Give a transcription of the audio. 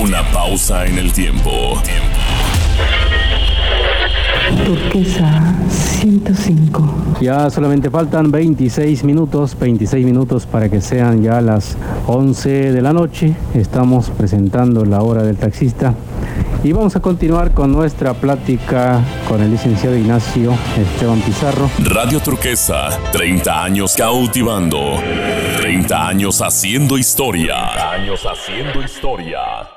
Una pausa en el tiempo. Turquesa 105. Ya solamente faltan 26 minutos, 26 minutos para que sean ya las 11 de la noche. Estamos presentando la hora del taxista y vamos a continuar con nuestra plática con el licenciado Ignacio Esteban Pizarro. Radio Turquesa, 30 años cautivando, 30 años haciendo historia. 30 años haciendo historia.